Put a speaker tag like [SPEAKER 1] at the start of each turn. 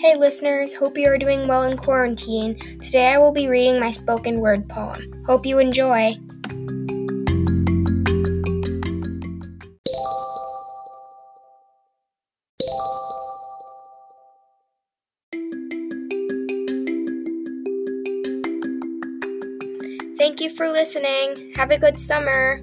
[SPEAKER 1] Hey listeners, hope you are doing well in quarantine. Today I will be reading my spoken word poem. Hope you enjoy. Thank you for listening. Have a good summer.